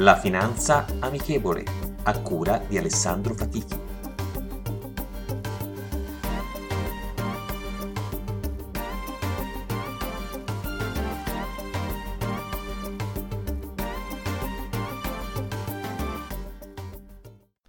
La finanza amichevole, a cura di Alessandro Fatichi.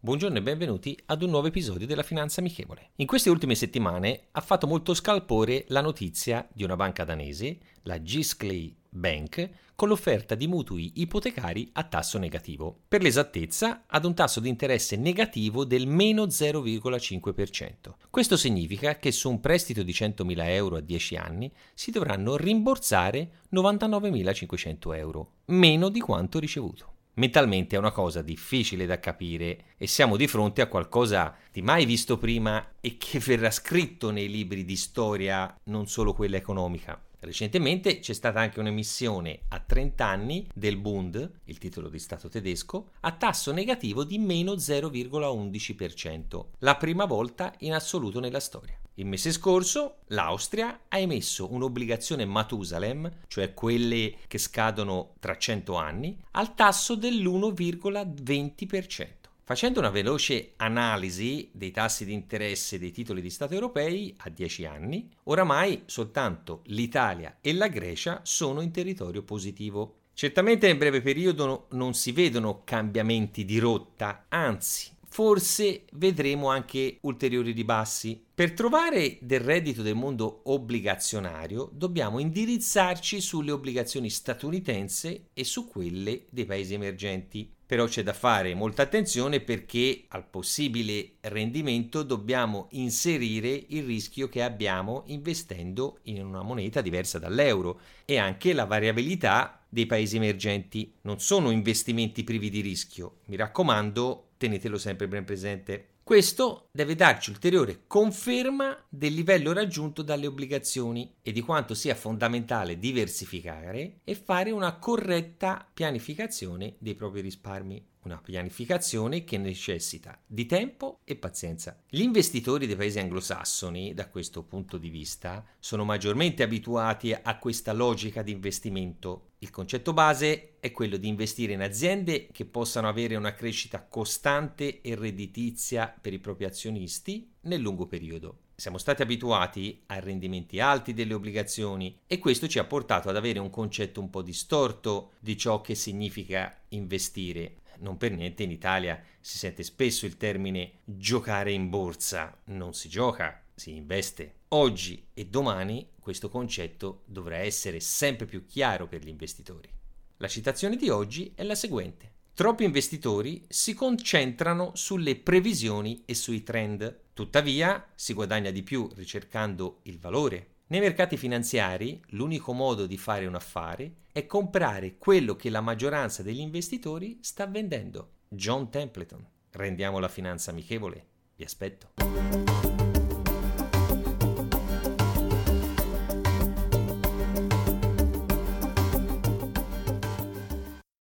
Buongiorno e benvenuti ad un nuovo episodio della Finanza Amichevole. In queste ultime settimane ha fatto molto scalpore la notizia di una banca danese, la Gisclay Bank, con l'offerta di mutui ipotecari a tasso negativo. Per l'esattezza, ad un tasso di interesse negativo del meno 0,5%. Questo significa che su un prestito di 100.000 euro a 10 anni si dovranno rimborsare 99.500 euro, meno di quanto ricevuto. Mentalmente è una cosa difficile da capire e siamo di fronte a qualcosa di mai visto prima e che verrà scritto nei libri di storia, non solo quella economica. Recentemente c'è stata anche un'emissione a 30 anni del Bund, il titolo di Stato tedesco, a tasso negativo di meno 0,11%, la prima volta in assoluto nella storia. Il mese scorso l'Austria ha emesso un'obbligazione Matusalem, cioè quelle che scadono tra 100 anni, al tasso dell'1,20%. Facendo una veloce analisi dei tassi di interesse dei titoli di Stato europei a 10 anni, oramai soltanto l'Italia e la Grecia sono in territorio positivo. Certamente nel breve periodo non si vedono cambiamenti di rotta, anzi forse vedremo anche ulteriori ribassi. Per trovare del reddito del mondo obbligazionario dobbiamo indirizzarci sulle obbligazioni statunitense e su quelle dei paesi emergenti. Però c'è da fare molta attenzione perché al possibile rendimento dobbiamo inserire il rischio che abbiamo investendo in una moneta diversa dall'euro e anche la variabilità dei paesi emergenti. Non sono investimenti privi di rischio. Mi raccomando, tenetelo sempre ben presente. Questo deve darci ulteriore conferma del livello raggiunto dalle obbligazioni e di quanto sia fondamentale diversificare e fare una corretta pianificazione dei propri risparmi una pianificazione che necessita di tempo e pazienza. Gli investitori dei paesi anglosassoni, da questo punto di vista, sono maggiormente abituati a questa logica di investimento. Il concetto base è quello di investire in aziende che possano avere una crescita costante e redditizia per i propri azionisti nel lungo periodo. Siamo stati abituati a rendimenti alti delle obbligazioni e questo ci ha portato ad avere un concetto un po' distorto di ciò che significa investire non per niente in Italia si sente spesso il termine giocare in borsa. Non si gioca, si investe. Oggi e domani questo concetto dovrà essere sempre più chiaro per gli investitori. La citazione di oggi è la seguente. Troppi investitori si concentrano sulle previsioni e sui trend, tuttavia si guadagna di più ricercando il valore nei mercati finanziari l'unico modo di fare un affare è comprare quello che la maggioranza degli investitori sta vendendo. John Templeton. Rendiamo la finanza amichevole. Vi aspetto.